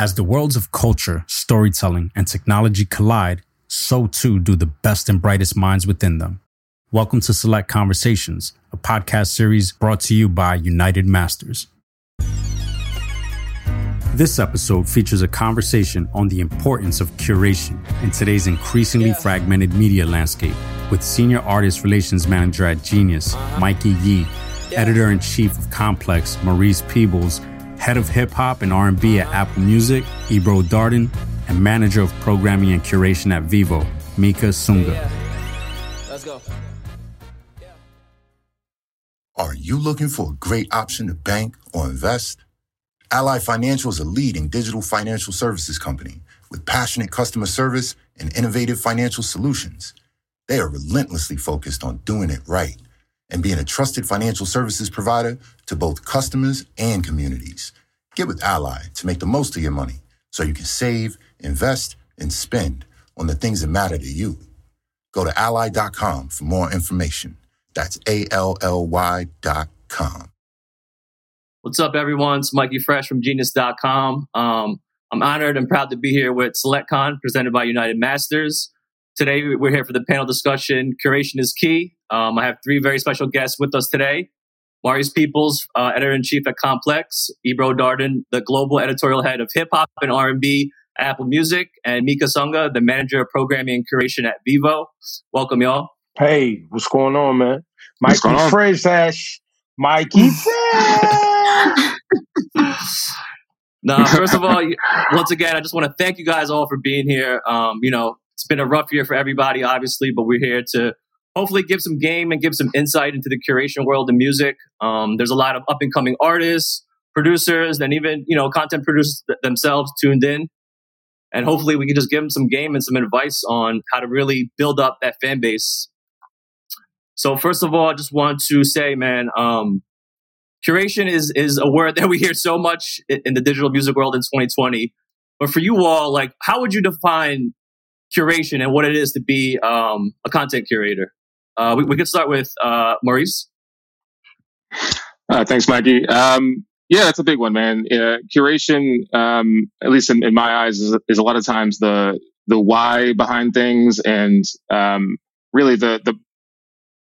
As the worlds of culture, storytelling, and technology collide, so too do the best and brightest minds within them. Welcome to Select Conversations, a podcast series brought to you by United Masters. This episode features a conversation on the importance of curation in today's increasingly fragmented media landscape with Senior Artist Relations Manager at Genius, Mikey Yee, Editor in Chief of Complex, Maurice Peebles, Head of Hip Hop and R&B at Apple Music, Ebro Darden, and Manager of Programming and Curation at Vevo, Mika Sunga. Let's go. Are you looking for a great option to bank or invest? Ally Financial is a leading digital financial services company with passionate customer service and innovative financial solutions. They are relentlessly focused on doing it right and being a trusted financial services provider to both customers and communities. Get with Ally to make the most of your money so you can save, invest, and spend on the things that matter to you. Go to ally.com for more information. That's A L L Y dot com. What's up, everyone? It's Mikey Fresh from Genius.com. Um, I'm honored and proud to be here with SelectCon presented by United Masters. Today, we're here for the panel discussion Curation is Key. Um, I have three very special guests with us today. Maurice Peebles, uh, editor-in-chief at Complex, Ebro Darden, the global editorial head of hip hop and R&B at Apple Music, and Mika Sunga, the manager of programming and curation at Vevo. Welcome, y'all. Hey, what's going on, man? What's going Mikey on? Fresh, Mikey Fresh. No, first of all, once again, I just want to thank you guys all for being here. Um, you know, it's been a rough year for everybody, obviously, but we're here to hopefully give some game and give some insight into the curation world of music. Um, there's a lot of up and coming artists, producers, and even you know content producers th- themselves tuned in, and hopefully we can just give them some game and some advice on how to really build up that fan base. So first of all, I just want to say, man, um, curation is is a word that we hear so much in the digital music world in 2020. But for you all, like, how would you define curation and what it is to be um, a content curator? Uh, we, we could start with uh, Maurice. Uh, thanks, Mikey. Um, yeah, that's a big one, man. Curation, um, at least in, in my eyes, is, is a lot of times the the why behind things, and um, really the the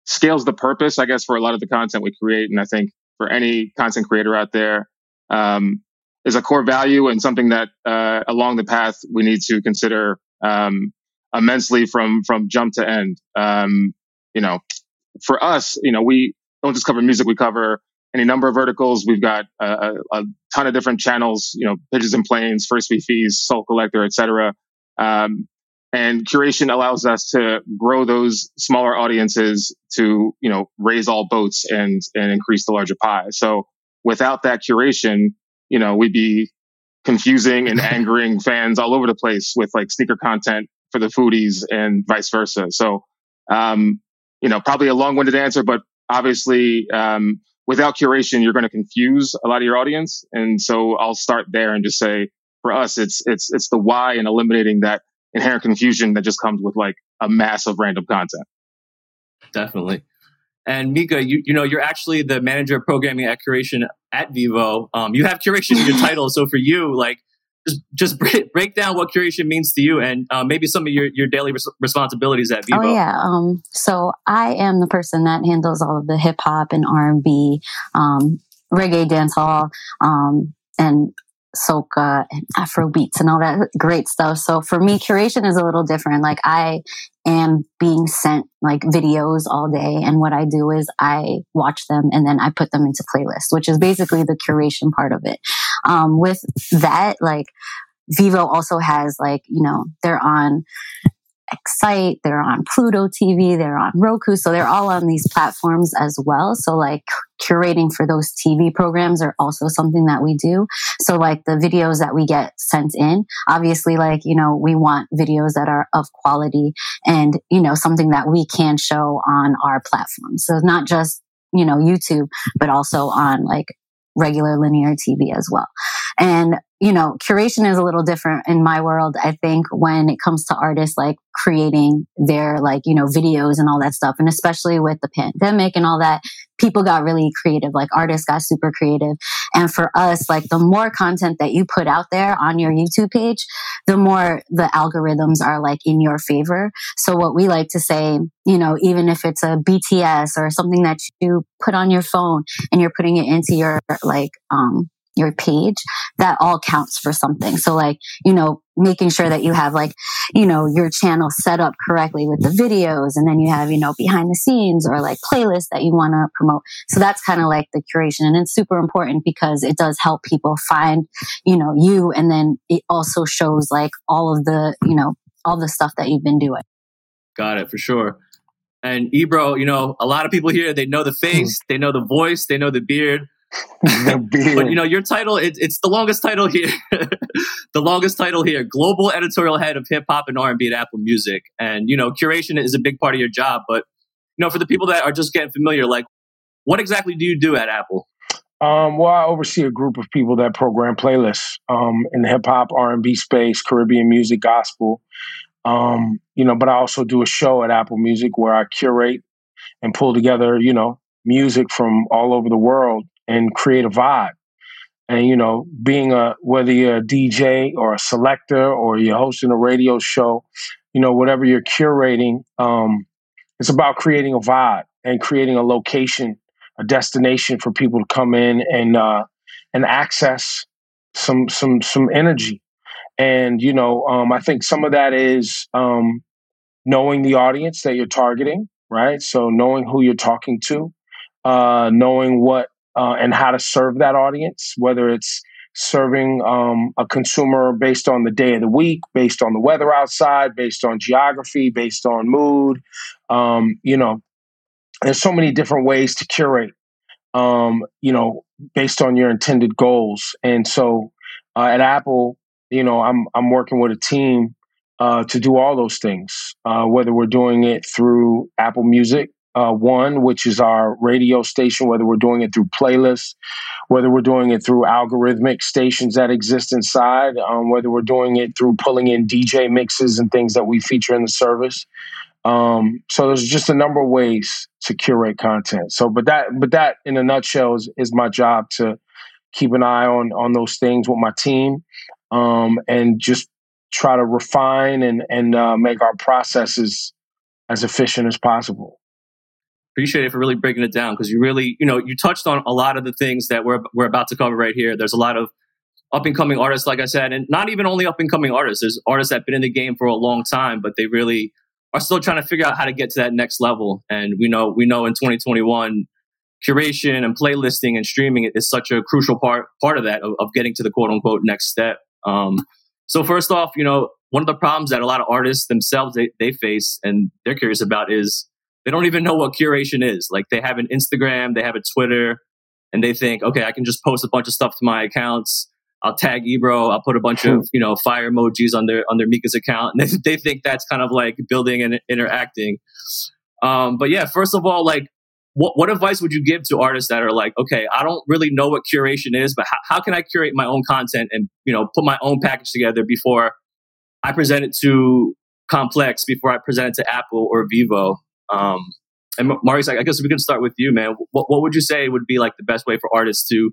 scales the purpose, I guess, for a lot of the content we create. And I think for any content creator out there, um, is a core value and something that uh, along the path we need to consider um, immensely from from jump to end. Um, you know, for us, you know, we don't just cover music; we cover any number of verticals. We've got a, a, a ton of different channels, you know, Pigeons and Planes, First We Feast, Sole Collector, etc. Um, and curation allows us to grow those smaller audiences to, you know, raise all boats and, and increase the larger pie. So without that curation, you know, we'd be confusing and angering fans all over the place with like sneaker content for the foodies and vice versa. So, um, you know, probably a long-winded answer, but obviously, um, without curation, you're going to confuse a lot of your audience. And so I'll start there and just say, for us, it's it's it's the why and eliminating that inherent confusion that just comes with like a mass of random content. Definitely. And Mika, you, you know, you're actually the manager of programming at curation at Vevo. Um, you have curation in your title. So for you, like, just, break, break down what curation means to you and uh, maybe some of your, your daily res- responsibilities at Vevo. Oh yeah. Um, so I am the person that handles all of the hip hop and R and B, um, reggae, dancehall, um, and soca and Afro beats and all that great stuff. So for me, curation is a little different. Like I am being sent like videos all day, and what I do is I watch them and then I put them into playlists, which is basically the curation part of it. Um, with that, like Vevo also has like you know they're on Excite, they're on Pluto TV, they're on Roku, so they're all on these platforms as well. So like curating for those TV programs are also something that we do. So like the videos that we get sent in, obviously like, you know, we want videos that are of quality and, you know, something that we can show on our platform. So not just, you know, YouTube, but also on like regular linear TV as well. And you know, curation is a little different in my world. I think when it comes to artists like creating their like, you know, videos and all that stuff. And especially with the pandemic and all that, people got really creative. Like artists got super creative. And for us, like the more content that you put out there on your YouTube page, the more the algorithms are like in your favor. So what we like to say, you know, even if it's a BTS or something that you put on your phone and you're putting it into your like, um, your page, that all counts for something. So like, you know, making sure that you have like, you know, your channel set up correctly with the videos and then you have, you know, behind the scenes or like playlists that you want to promote. So that's kind of like the curation and it's super important because it does help people find, you know, you and then it also shows like all of the, you know, all the stuff that you've been doing. Got it for sure. And Ebro, you know, a lot of people here, they know the hmm. face, they know the voice, they know the beard but you know your title it, it's the longest title here. The longest title here global editorial head of hip hop and r&b at apple music. And you know curation is a big part of your job but you know for the people that are just getting familiar like what exactly do you do at apple? Um, well, I oversee a group of people that program playlists um, in the hip hop, R and B space, Caribbean music, gospel. Um, you know, but I also do a show at Apple Music where I curate and pull together, you know, music from all over the world and create a vibe. And you know, being a whether you're a DJ or a selector or you're hosting a radio show, you know, whatever you're curating, um, it's about creating a vibe and creating a location, a destination for people to come in and uh, and access some some some energy. And you know, um, I think some of that is um, knowing the audience that you're targeting, right? So knowing who you're talking to, uh, knowing what uh, and how to serve that audience, whether it's serving um, a consumer based on the day of the week, based on the weather outside, based on geography, based on mood. Um, you know, there's so many different ways to curate, um, you know, based on your intended goals. And so uh, at Apple, you know, I'm I'm working with a team uh, to do all those things, uh, whether we're doing it through Apple Music, uh, One, which is our radio station, whether we're doing it through playlists, whether we're doing it through algorithmic stations that exist inside, um, whether we're doing it through pulling in DJ mixes and things that we feature in the service. Um, so there's just a number of ways to curate content. So, but that, but that in a nutshell is, is my job to keep an eye on on those things with my team, um, and just try to refine and and uh, make our processes as efficient as possible appreciate it for really breaking it down because you really, you know, you touched on a lot of the things that we're we're about to cover right here. There's a lot of up and coming artists, like I said, and not even only up and coming artists. There's artists that've been in the game for a long time, but they really are still trying to figure out how to get to that next level. And we know we know in 2021, curation and playlisting and streaming is such a crucial part part of that of, of getting to the quote unquote next step. Um, so first off, you know, one of the problems that a lot of artists themselves they, they face and they're curious about is they don't even know what curation is. Like they have an Instagram, they have a Twitter, and they think, okay, I can just post a bunch of stuff to my accounts. I'll tag Ebro. I'll put a bunch of you know fire emojis on their on their Mika's account, and they, they think that's kind of like building and interacting. Um, but yeah, first of all, like what what advice would you give to artists that are like, okay, I don't really know what curation is, but how, how can I curate my own content and you know put my own package together before I present it to Complex, before I present it to Apple or Vevo? Um, and Maurice, I guess we can start with you, man. What, what would you say would be like the best way for artists to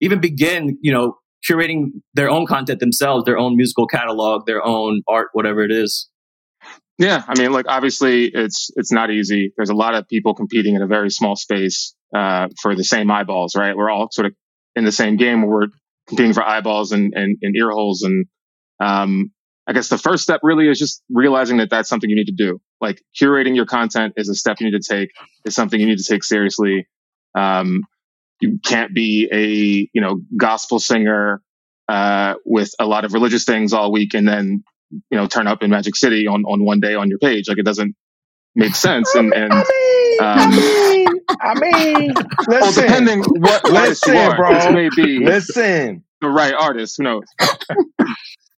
even begin, you know, curating their own content themselves, their own musical catalog, their own art, whatever it is? Yeah, I mean, like obviously, it's it's not easy. There's a lot of people competing in a very small space uh, for the same eyeballs, right? We're all sort of in the same game. Where we're competing for eyeballs and and, and ear holes, and um, I guess the first step really is just realizing that that's something you need to do. Like curating your content is a step you need to take. Is something you need to take seriously. Um, you can't be a you know gospel singer uh, with a lot of religious things all week and then you know turn up in Magic City on on one day on your page. Like it doesn't make sense. And, and um, I mean, I mean, listen, well, depending what listen, are, bro, may be listen the right artist. Who knows?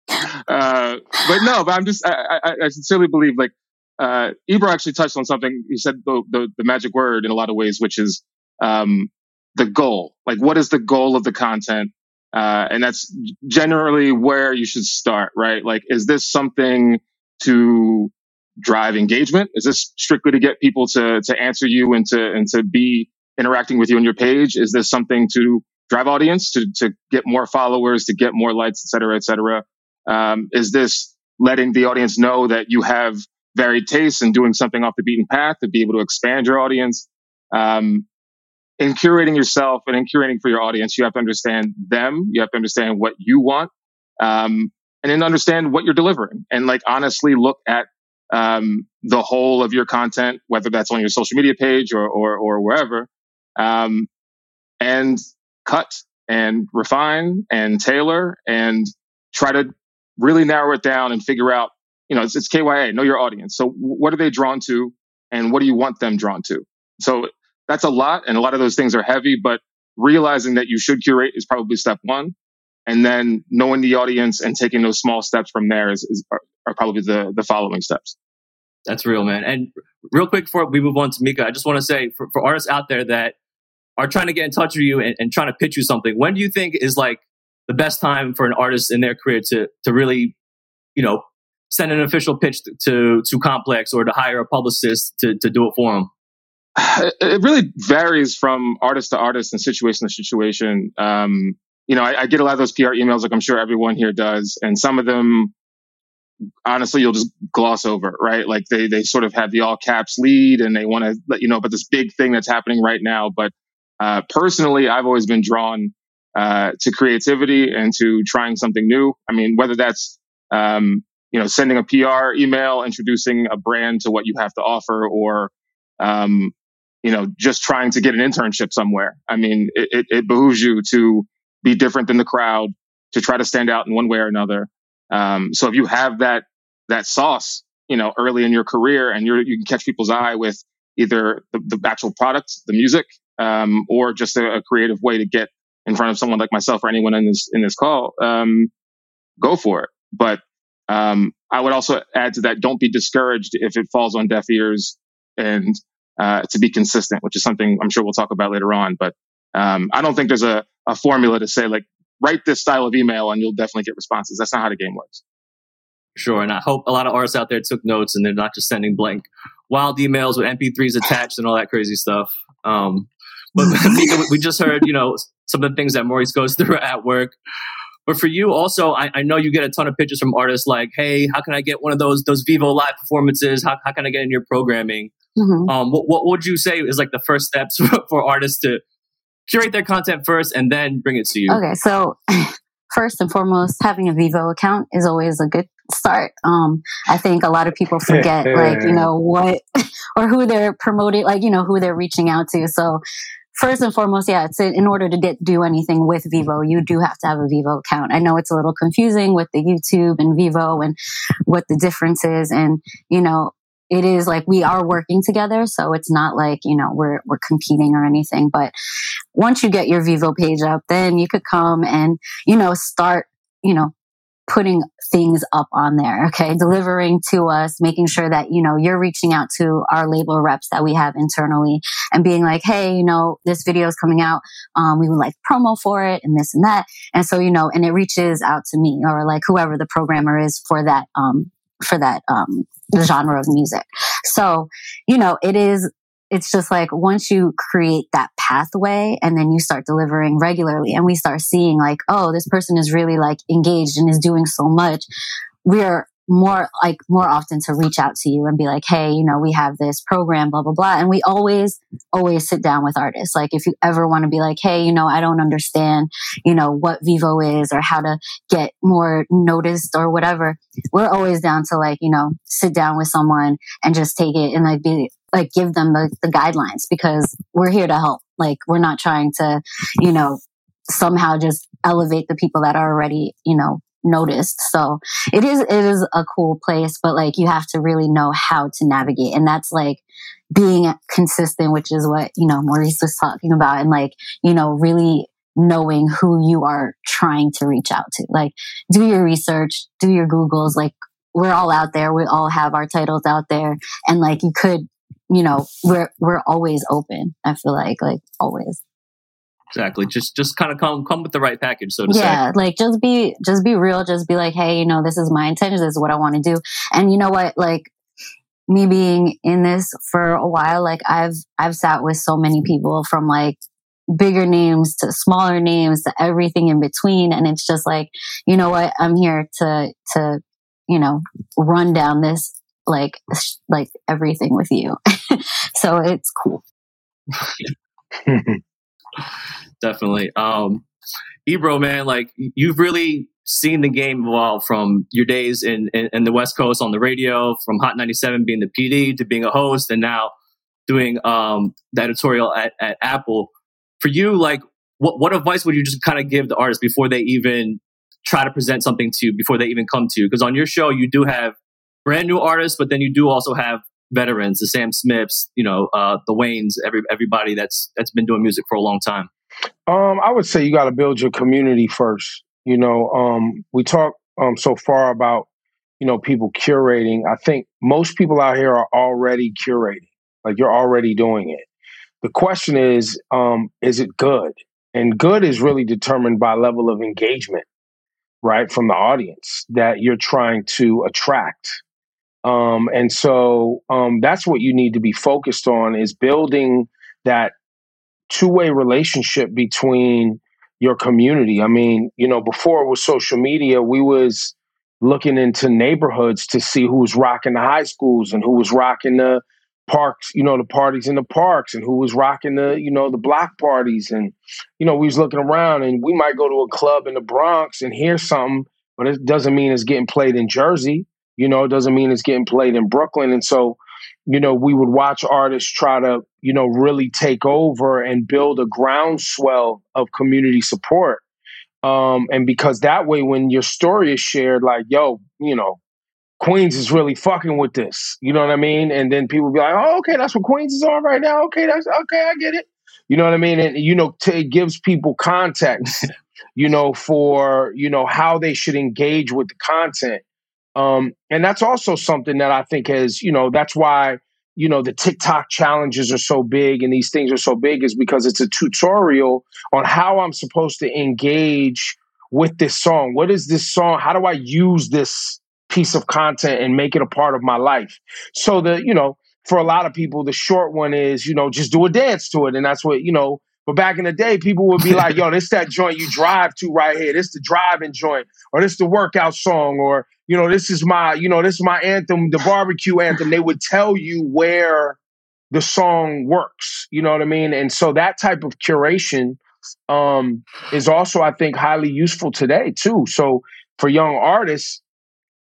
uh, but no, but I'm just, I, I, I sincerely believe like, uh, Ebro actually touched on something. He said the, the, the magic word in a lot of ways, which is, um, the goal. Like, what is the goal of the content? Uh, and that's generally where you should start, right? Like, is this something to drive engagement? Is this strictly to get people to, to answer you and to, and to be interacting with you on your page? Is this something to drive audience, to, to get more followers, to get more likes, et cetera, et cetera? Um, is this letting the audience know that you have varied tastes and doing something off the beaten path to be able to expand your audience? Um, in curating yourself and in curating for your audience, you have to understand them. You have to understand what you want. Um, and then understand what you're delivering and like honestly look at um, the whole of your content, whether that's on your social media page or, or, or wherever, um, and cut and refine and tailor and try to really narrow it down and figure out, you know, it's, it's KYA, know your audience. So what are they drawn to and what do you want them drawn to? So that's a lot. And a lot of those things are heavy, but realizing that you should curate is probably step one. And then knowing the audience and taking those small steps from there is, is are, are probably the, the following steps. That's real, man. And real quick before we move on to Mika, I just want to say for, for artists out there that are trying to get in touch with you and, and trying to pitch you something, when do you think is like the best time for an artist in their career to to really, you know, send an official pitch to to Complex or to hire a publicist to to do it for them? It really varies from artist to artist and situation to situation. Um, you know, I, I, get a lot of those PR emails, like I'm sure everyone here does, and some of them, honestly, you'll just gloss over, right? Like they they sort of have the all caps lead, and they want to let you know about this big thing that's happening right now. But uh, personally, I've always been drawn uh, to creativity and to trying something new. I mean, whether that's um, you know sending a PR email introducing a brand to what you have to offer, or um, you know just trying to get an internship somewhere. I mean, it, it, it, behooves you to be different than the crowd, to try to stand out in one way or another. Um, so if you have that that sauce, you know, early in your career, and you you can catch people's eye with either the, the actual product, the music, um, or just a, a, creative way to get in front of someone like myself or anyone in this in this call, um, go for it. But um, I would also add to that: don't be discouraged if it falls on deaf ears, and uh, to be consistent, which is something I'm sure we'll talk about later on. But um, I don't think there's a, a formula to say like write this style of email and you'll definitely get responses. That's not how the game works. Sure, and I hope a lot of artists out there took notes and they're not just sending blank wild emails with MP3s attached and all that crazy stuff. Um, but we just heard, you know, some of the things that Maurice goes through at work. But for you, also, I, I, know you get a ton of pitches from artists like, "Hey, how can I get one of those those Vevo live performances? How, how can I get in your programming?" Mm-hmm. Um, what, what would you say is like the first steps for, for artists to curate their content first and then bring it to you? Okay, so first and foremost, having a Vevo account is always a good start. Um, I think a lot of people forget, like, you know, what or who they're promoting, like, you know, who they're reaching out to. So first and foremost, yeah, it's in order to get do anything with Vevo, you do have to have a Vevo account. I know it's a little confusing with the YouTube and Vevo and what the difference is, and you know, it is like we are working together, so it's not like you know we're we're competing or anything. But once you get your Vevo page up, then you could come and you know start you know putting things up on there, okay? Delivering to us, making sure that, you know, you're reaching out to our label reps that we have internally and being like, hey, you know, this video is coming out. Um, we would like promo for it and this and that. And so, you know, and it reaches out to me or like whoever the programmer is for that, um, for that, um, genre of music. So, you know, it is it's just like once you create that pathway and then you start delivering regularly and we start seeing like, oh, this person is really like engaged and is doing so much. We're more like more often to reach out to you and be like, hey, you know, we have this program, blah, blah, blah. And we always, always sit down with artists. Like if you ever want to be like, hey, you know, I don't understand, you know, what Vevo is or how to get more noticed or whatever, we're always down to like, you know, sit down with someone and just take it and like be like give them the, the guidelines because we're here to help. Like we're not trying to, you know, somehow just elevate the people that are already, you know, noticed. So it is, it is a cool place, but like you have to really know how to navigate. And that's like being consistent, which is what, you know, Maurice was talking about and like, you know, really knowing who you are trying to reach out to. Like do your research, do your Googles, like we're all out there. We all have our titles out there and like you could you know, we're we're always open. I feel like like always. Exactly. Just just kind of come come with the right package, so to yeah, say. Yeah, like just be just be real. Just be like, hey, you know, this is my intention. This is what I want to do. And you know what? Like me being in this for a while, like I've I've sat with so many people from like bigger names to smaller names to everything in between, and it's just like, you know what? I'm here to to you know run down this like like everything with you. so it's cool. Definitely. Um, Ebro, man, like you've really seen the game evolve from your days in, in, in, the West Coast on the radio, from Hot 97 being the PD to being a host, and now doing um, the editorial at, at Apple. For you, like, what, what advice would you just kind of give the artists before they even try to present something to you, before they even come to you? Because on your show, you do have brand new artists, but then you do also have veterans, the Sam Smiths, you know, uh, the Waynes, every, everybody that's that's been doing music for a long time. Um, I would say you got to build your community first. You know, um, we talk um, so far about you know people curating. I think most people out here are already curating. Like you're already doing it. The question is, um, is it good? And good is really determined by level of engagement, right, from the audience that you're trying to attract. Um, and so um, that's what you need to be focused on is building that two-way relationship between your community. I mean, you know, before it was social media, we was looking into neighborhoods to see who was rocking the high schools and who was rocking the parks, you know, the parties in the parks and who was rocking the, you know, the block parties. And, you know, we was looking around and we might go to a club in the Bronx and hear something, but it doesn't mean it's getting played in Jersey. You know, it doesn't mean it's getting played in Brooklyn. And so, you know, we would watch artists try to, you know, really take over and build a groundswell of community support. Um, and because that way, when your story is shared, like, yo, you know, Queens is really fucking with this. You know what I mean? And then people be like, oh, okay, that's what Queens is on right now. Okay, that's okay, I get it. You know what I mean? And you know, t- it gives people context, you know, for you know how they should engage with the content. Um, and that's also something that I think has, you know, that's why, you know, the TikTok challenges are so big and these things are so big is because it's a tutorial on how I'm supposed to engage with this song. What is this song? How do I use this piece of content and make it a part of my life? So the, you know, for a lot of people, the short one is, you know, just do a dance to it. And that's what, you know, but back in the day, people would be like, yo, this that joint you drive to right here. This the driving joint, or this the workout song, or you know, this is my, you know, this is my anthem, the barbecue anthem. They would tell you where the song works. You know what I mean? And so that type of curation um, is also, I think, highly useful today too. So for young artists,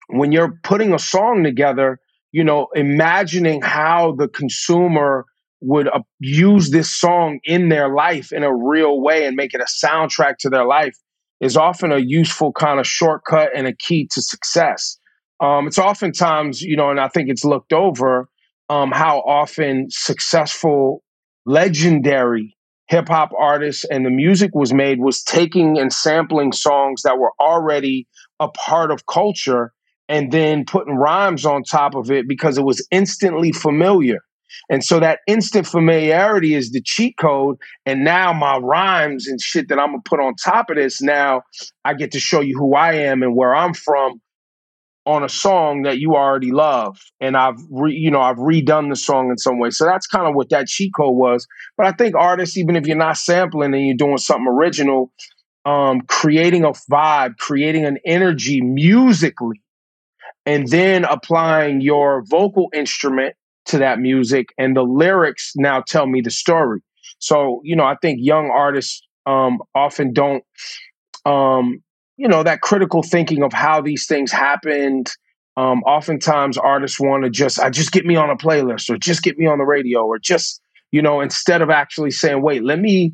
when you're putting a song together, you know, imagining how the consumer would uh, use this song in their life in a real way and make it a soundtrack to their life is often a useful kind of shortcut and a key to success. Um, it's oftentimes, you know, and I think it's looked over um, how often successful, legendary hip hop artists and the music was made was taking and sampling songs that were already a part of culture and then putting rhymes on top of it because it was instantly familiar. And so that instant familiarity is the cheat code. And now my rhymes and shit that I'm gonna put on top of this, now I get to show you who I am and where I'm from on a song that you already love. And I've re, you know, I've redone the song in some way. So that's kind of what that cheat code was. But I think artists, even if you're not sampling and you're doing something original, um, creating a vibe, creating an energy musically, and then applying your vocal instrument to that music and the lyrics now tell me the story. So you know i think young artists um, often don't um, you know that critical thinking of how these things happened. Um, oftentimes artists want to just i just get me on a playlist or just get me on the radio or just you know instead of actually saying wait let me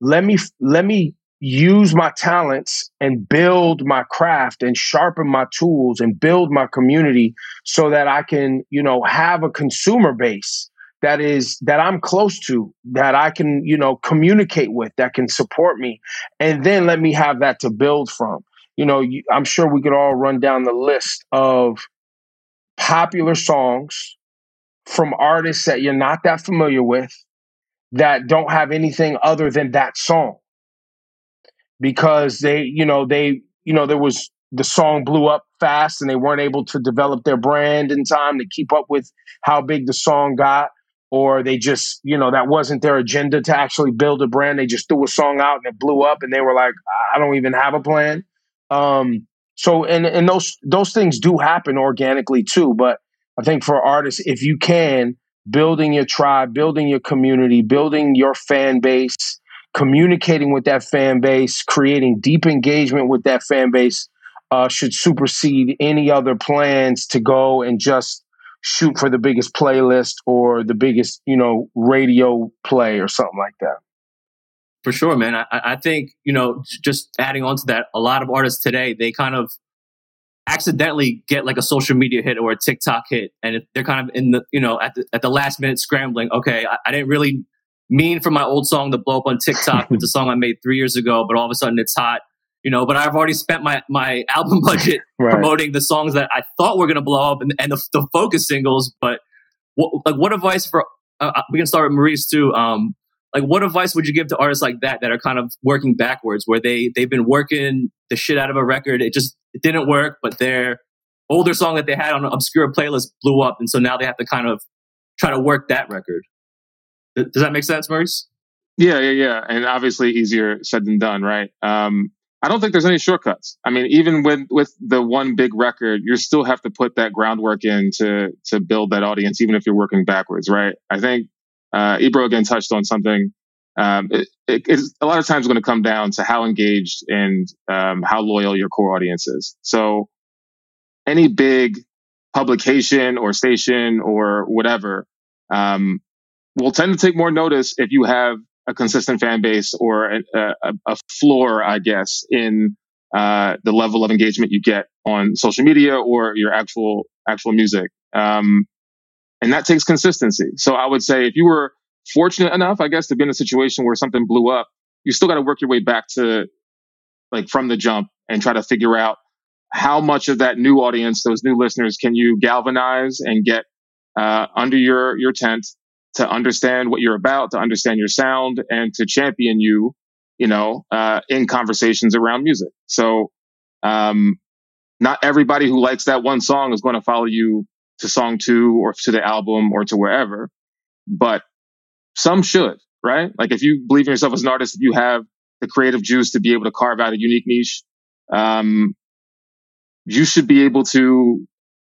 let me let me use my talents and build my craft and sharpen my tools and build my community so that I can, you know, have a consumer base that is that I'm close to, that I can, you know, communicate with, that can support me. And then let me have that to build from. You know, I'm sure we could all run down the list of popular songs from artists that you're not that familiar with that don't have anything other than that song because they, you know, they, you know, there was the song blew up fast and they weren't able to develop their brand in time to keep up with how big the song got or they just you know that wasn't their agenda to actually build a brand. They just threw a song out and it blew up and they were like i don't even have a plan. Um, so and and those those things do happen organically too but i think for artists if you can building your tribe building your community building your fan base communicating with that fan base creating deep engagement with that fan base uh, should supersede any other plans to go and just shoot for the biggest playlist or the biggest, you know, radio play or something like that. For sure, man. I, I think, you know, just adding on to that, a lot of artists today, they kind of accidentally get like a social media hit or a TikTok hit. And they're kind of in the, you know, at the, at the last minute scrambling. Okay, I, I didn't really mean for my old song to blow up on TikTok with the song I made three years ago, but all of a sudden it's hot you know, but I've already spent my, my album budget right. promoting the songs that I thought were going to blow up and, and the, the focus singles. But what, like, what advice for, uh, uh, we can start with Maurice too. Um, like what advice would you give to artists like that that are kind of working backwards where they, they've been working the shit out of a record. It just, it didn't work, but their older song that they had on an obscure playlist blew up. And so now they have to kind of try to work that record. Does that make sense, Maurice? Yeah, yeah, yeah. And obviously easier said than done, right? Um, I don't think there's any shortcuts. I mean, even with with the one big record, you still have to put that groundwork in to to build that audience, even if you're working backwards, right? I think uh, Ebro again touched on something. Um, it, it, it's a lot of times going to come down to how engaged and um, how loyal your core audience is. So, any big publication or station or whatever um, will tend to take more notice if you have a consistent fan base or a, a, a floor, I guess, in uh, the level of engagement you get on social media or your actual actual music. Um, and that takes consistency. So I would say if you were fortunate enough, I guess, to be in a situation where something blew up, you still got to work your way back to like from the jump and try to figure out how much of that new audience, those new listeners, can you galvanize and get uh, under your your tent to understand what you're about, to understand your sound, and to champion you, you know, uh, in conversations around music. So, um, not everybody who likes that one song is going to follow you to song two or to the album or to wherever, but some should, right? Like if you believe in yourself as an artist, if you have the creative juice to be able to carve out a unique niche, um, you should be able to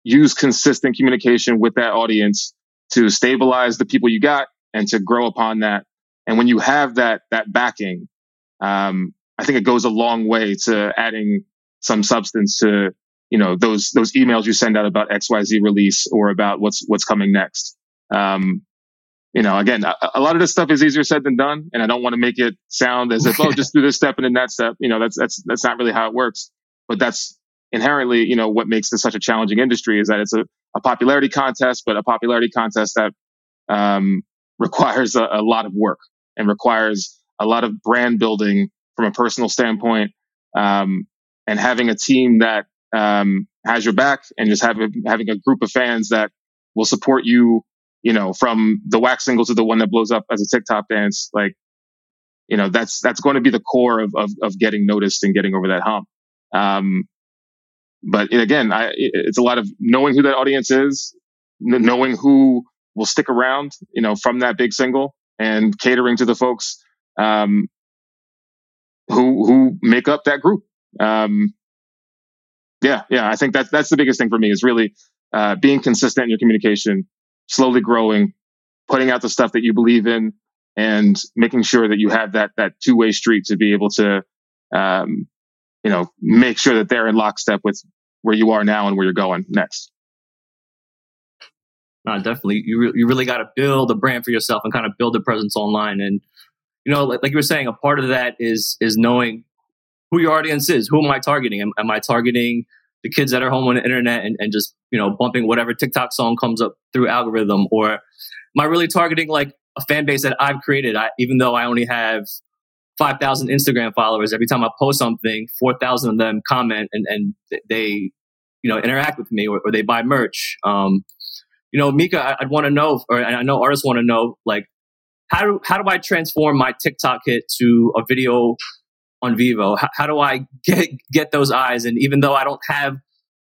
use consistent communication with that audience to stabilize the people you got and to grow upon that. And when you have that that backing, um, I think it goes a long way to adding some substance to you know those those emails you send out about X Y Z release or about what's what's coming next. Um, you know, again, a, a, lot of this stuff is easier said than done, and I don't want to make it sound as if oh, just do this step and then that step. You know, that's that's that's not really how it works. But that's inherently, you know, what makes this such a challenging industry is that it's a, a popularity contest, but a popularity contest that um, requires a, a, lot of work and requires a lot of brand building from a personal standpoint, um, and having a team that um, has your back and just having having a group of fans that will support you. You know, from the wax single to the one that blows up as a TikTok dance, like you know that's that's going to be the core of of, of getting noticed and getting over that hump. Um, but again, I, it's a lot of knowing who that audience is, knowing who will stick around, you know, from that big single and catering to the folks, um, who, who make up that group. Um, yeah, yeah, I think that's, that's the biggest thing for me is really, uh, being consistent in your communication, slowly growing, putting out the stuff that you believe in and making sure that you have that, that two way street to be able to, um, you know, make sure that they're in lockstep with where you are now and where you're going next. No, definitely. You, re- you really got to build a brand for yourself and kind of build a presence online. And, you know, like, like you were saying, a part of that is, is knowing who your audience is. Who am I targeting? Am, am I targeting the kids that are home on the internet and, and just, you know, bumping whatever TikTok song comes up through algorithm? Or am I really targeting like a fan base that I've created? I, even though I only have 5,000 Instagram followers. Every time I post something, 4,000 of them comment and, and they, you know, interact with me or, or they buy merch. Um, you know, Mika, I, would want to know, or I know artists want to know, like, how do how do I transform my TikTok hit to a video on Vevo? How, how do I get get those eyes? And even though I don't have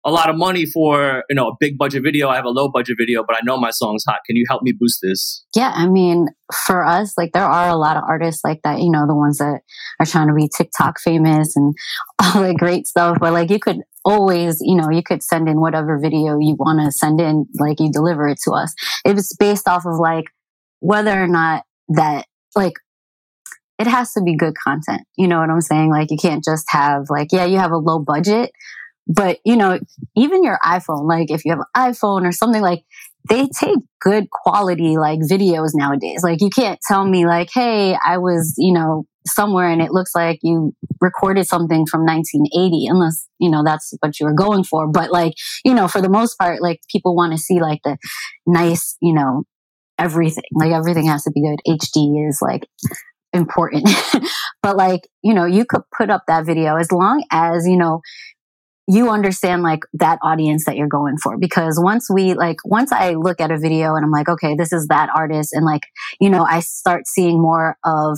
a lot of money for you know a big budget video. I have a low budget video, but I know my song's hot. Can you help me boost this? Yeah, I mean, for us, like there are a lot of artists like that. You know, the ones that are trying to be TikTok famous and all the great stuff. But like, you could always, you know, you could send in whatever video you want to send in. Like, you deliver it to us. It's based off of like whether or not that like it has to be good content. You know what I'm saying? Like you can't just have like, yeah, you have a low budget, but you know, even your iPhone, like if you have an iPhone or something like they take good quality like videos nowadays. Like you can't tell me like, hey, I was, you know, somewhere and it looks like you recorded something from 1980 unless you know that's what you were going for. But like you know for the most part like people want to see like the nice you know everything. Like everything has to be good. Hd is like important. But like you know you could put up that video as long as you know you understand like that audience that you're going for. Because once we like once i look at a video and i'm like okay this is that artist and like you know i start seeing more of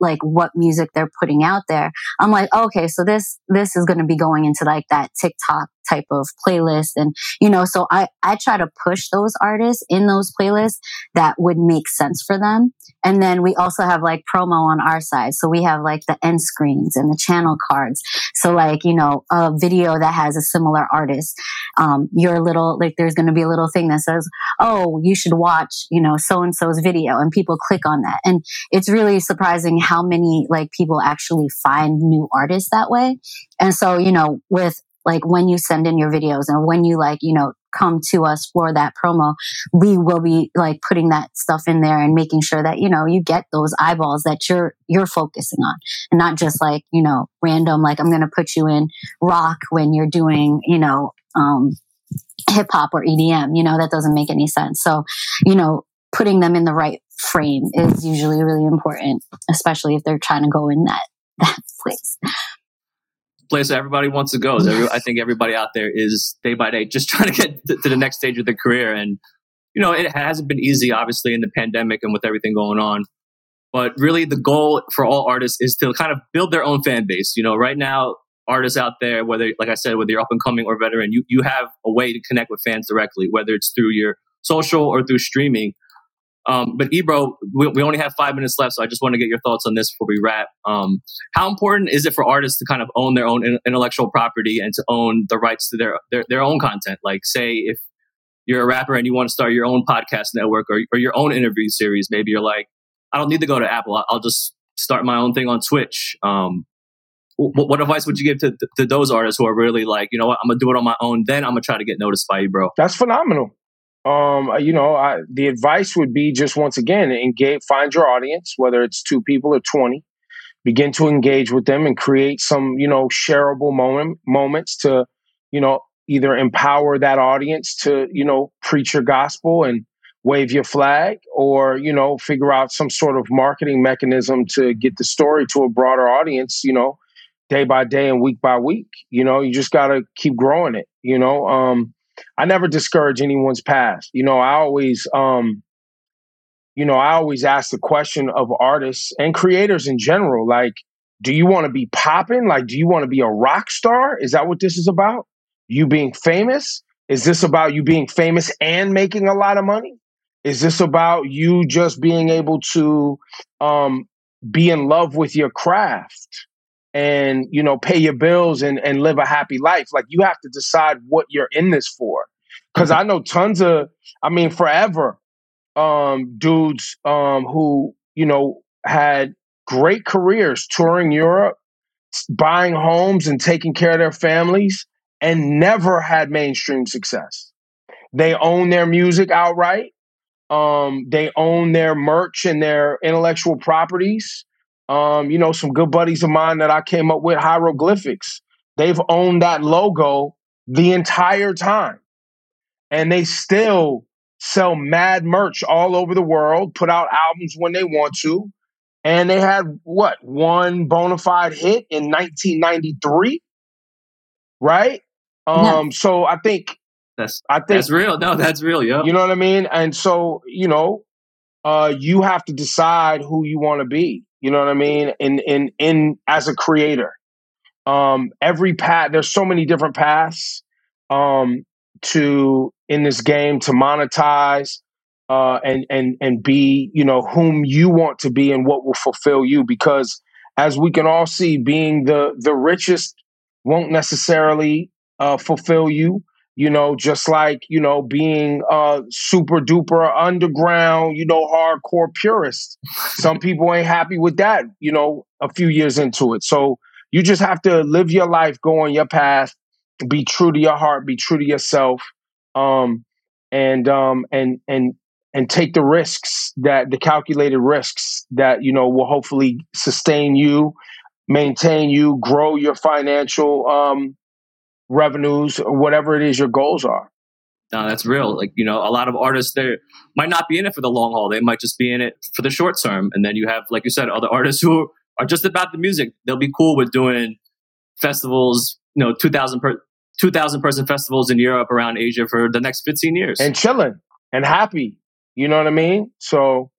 like what music they're putting out there i'm like okay so this this is going to be going into like that tiktok type of playlist. And you know so i i try to push those artists in those playlists that would make sense for them. And then we also have like promo on our side. So we have like the end screens and the channel cards. So like you know a video that has a similar artist um your little like there's going to be a little thing that says oh you should watch you know so and so's video and people click on that. And it's really surprising how many like people actually find new artists that way. And so you know with like when you send in your videos and when you like, you know, come to us for that promo, we will be like putting that stuff in there and making sure that, you know, you get those eyeballs that you're, you're focusing on and not just like, you know, random, like I'm going to put you in rock when you're doing, you know, um, hip hop or EDM, you know, that doesn't make any sense. So, you know, putting them in the right frame is usually really important, especially if they're trying to go in that, that place place that everybody wants to go. Every, I think everybody out there is day by day just trying to get to, to the next stage of their career. And, you know, it hasn't been easy, obviously, in the pandemic and with everything going on. But really, the goal for all artists is to kind of build their own fan base. You know, right now, artists out there, whether, like I said, whether you're up and coming or veteran, you, you have a way to connect with fans directly, whether it's through your social or through streaming. Um, but Ebro, we, we, only have five minutes left, so I just want to get your thoughts on this before we wrap. Um, how important is it for artists to kind of own their own intellectual property and to own the rights to their, their, their own content? Like, say, if you're a rapper and you want to start your own podcast network or, or your own interview series, maybe you're like, I don't need to go to Apple. I'll just start my own thing on Twitch. Um, what, what, advice would you give to, to those artists who are really like, you know what, I'm gonna do it on my own, then I'm gonna try to get noticed by you, bro? That's phenomenal um, you know, I, the advice would be just once again, engage, find your audience, whether it's two people or 20, begin to engage with them and create some, you know, shareable moment, moments to, you know, either empower that audience to, you know, preach your gospel and wave your flag or, you know, figure out some sort of marketing mechanism to get the story to a broader audience, you know, day by day and week by week. You know, you just got to keep growing it, you know. Um, I never discourage anyone's past. You know, I always um you know, I always ask the question of artists and creators in general like do you want to be popping? Like do you want to be a rock star? Is that what this is about? You being famous? Is this about you being famous and making a lot of money? Is this about you just being able to um be in love with your craft? And you know pay your bills and and live a happy life. Like you have to decide what you're in this for. Because i know tons of i mean forever um dudes um who you know had great careers touring europe buying homes and taking care of their families and never had mainstream success. They own their music outright um they own their merch and their intellectual properties um, you know, some good buddies of mine that I came up with, hieroglyphics. They've owned that logo the entire time. And they still sell mad merch all over the world, put out albums when they want to. And they had what, one bona fide hit in 1993? Right? Um, so I think that's I think that's real. No, that's real, yeah. You know what I mean? And so, you know, uh, you have to decide who you want to be. You know what I mean? In in in as a creator, um, every path. There's so many different paths um, to in this game to monetize uh, and and and be you know whom you want to be and what will fulfill you. Because as we can all see, being the the richest won't necessarily uh, fulfill you you know, just like, you know, being a super duper underground, you know, hardcore purist. Some people ain't happy with that, you know, a few years into it. So you just have to live your life, go on your path, be true to your heart, be true to yourself, um, and um, and and and take the risks that the calculated risks that you know will hopefully sustain you, maintain you, grow your financial um, revenues or whatever it is your goals are. No, that's real. Like, you know, a lot of artists they might not be in it for the long haul. They might just be in it for the short term. And then you have, like you said, other artists who are just about the music. They'll be cool with doing festivals, you know, 2000 per 2000 person festivals in Europe around Asia for the next 15 years. And chilling and happy. You know what I mean? So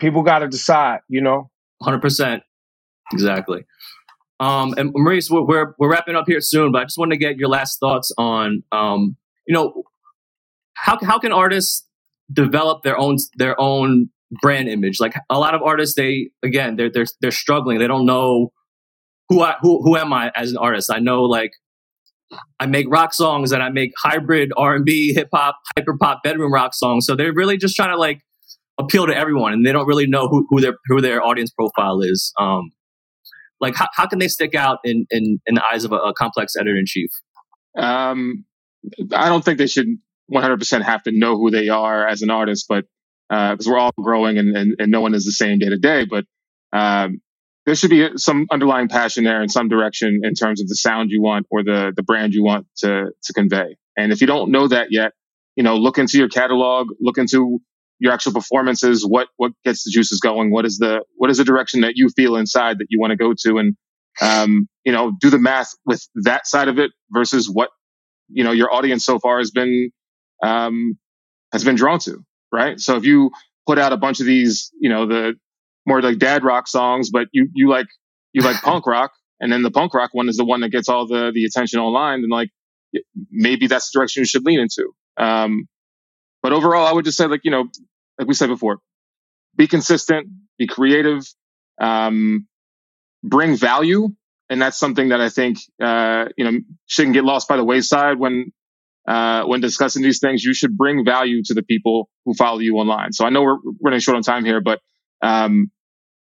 people got to decide, you know? 100%. Exactly. Um, and Maurice, we're, we're, we're wrapping up here soon, but I just wanted to get your last thoughts on, um, you know, how how can artists develop their own their own brand image? Like a lot of artists, they again they're they're they're struggling. They don't know who I who who am I as an artist. I know like I make rock songs and I make hybrid R and B, hip hop, hyper pop, bedroom rock songs. So they're really just trying to like appeal to everyone, and they don't really know who, who their who their audience profile is. Um, like how, how can they stick out in, in, in the eyes of a, a complex editor in chief? Um, I don't think they should 100% have to know who they are as an artist, but because uh, we're all growing and, and, and, no one is the same day to day, but um, there should be some underlying passion there in some direction in terms of the sound you want or the the brand you want to to convey. And if you don't know that yet, you know, look into your catalog, look into your actual performances, what what gets the juices going, what is the what is the direction that you feel inside that you want to go to, and um, you know, do the math with that side of it versus what you know your audience so far has been um, has been drawn to, right? So if you put out a bunch of these, you know, the more like dad rock songs, but you you like you like punk rock, and then the punk rock one is the one that gets all the the attention online, then like maybe that's the direction you should lean into. Um, but overall, I would just say, like, you know, like we said before, be consistent, be creative, um, bring value. And that's something that I think, uh, you know, shouldn't get lost by the wayside when, uh, when discussing these things. You should bring value to the people who follow you online. So I know we're running short on time here, but, um,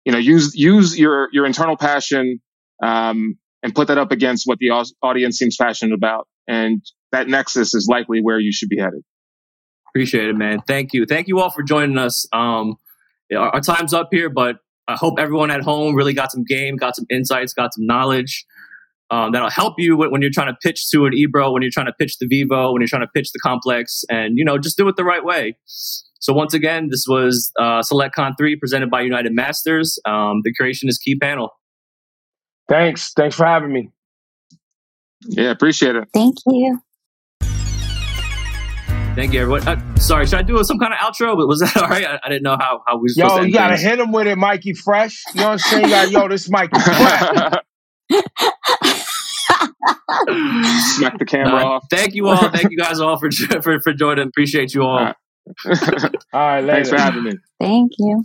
you know, use, use your, your internal passion, um, and put that up against what the audience seems passionate about. And that nexus is likely where you should be headed. Appreciate it, man. Thank you. Thank you all for joining us. Um, our, our time's up here, but I hope everyone at home really got some game, got some insights, got some knowledge um, that'll help you when, when, you're trying to pitch to an Ebro, when you're trying to pitch the Vevo, when you're trying to pitch the complex, and you know just do it the right way. So once again, this was uh, SelectCon three presented by United Masters. Um, the creation is key panel. Thanks. Thanks for having me. Yeah, appreciate it. Thank you. Thank you, everyone. Uh, sorry, should I do some kind of outro? But was that all right? I, I didn't know how how we. Yo, you gotta things. hit him with it, Mikey Fresh. You know what I'm saying? You yo, this Mikey Fresh. Smack the camera uh, off. Thank you all. Thank you guys all for for, for joining. Appreciate you all. All right, all right. Thanks for having me. Thank you.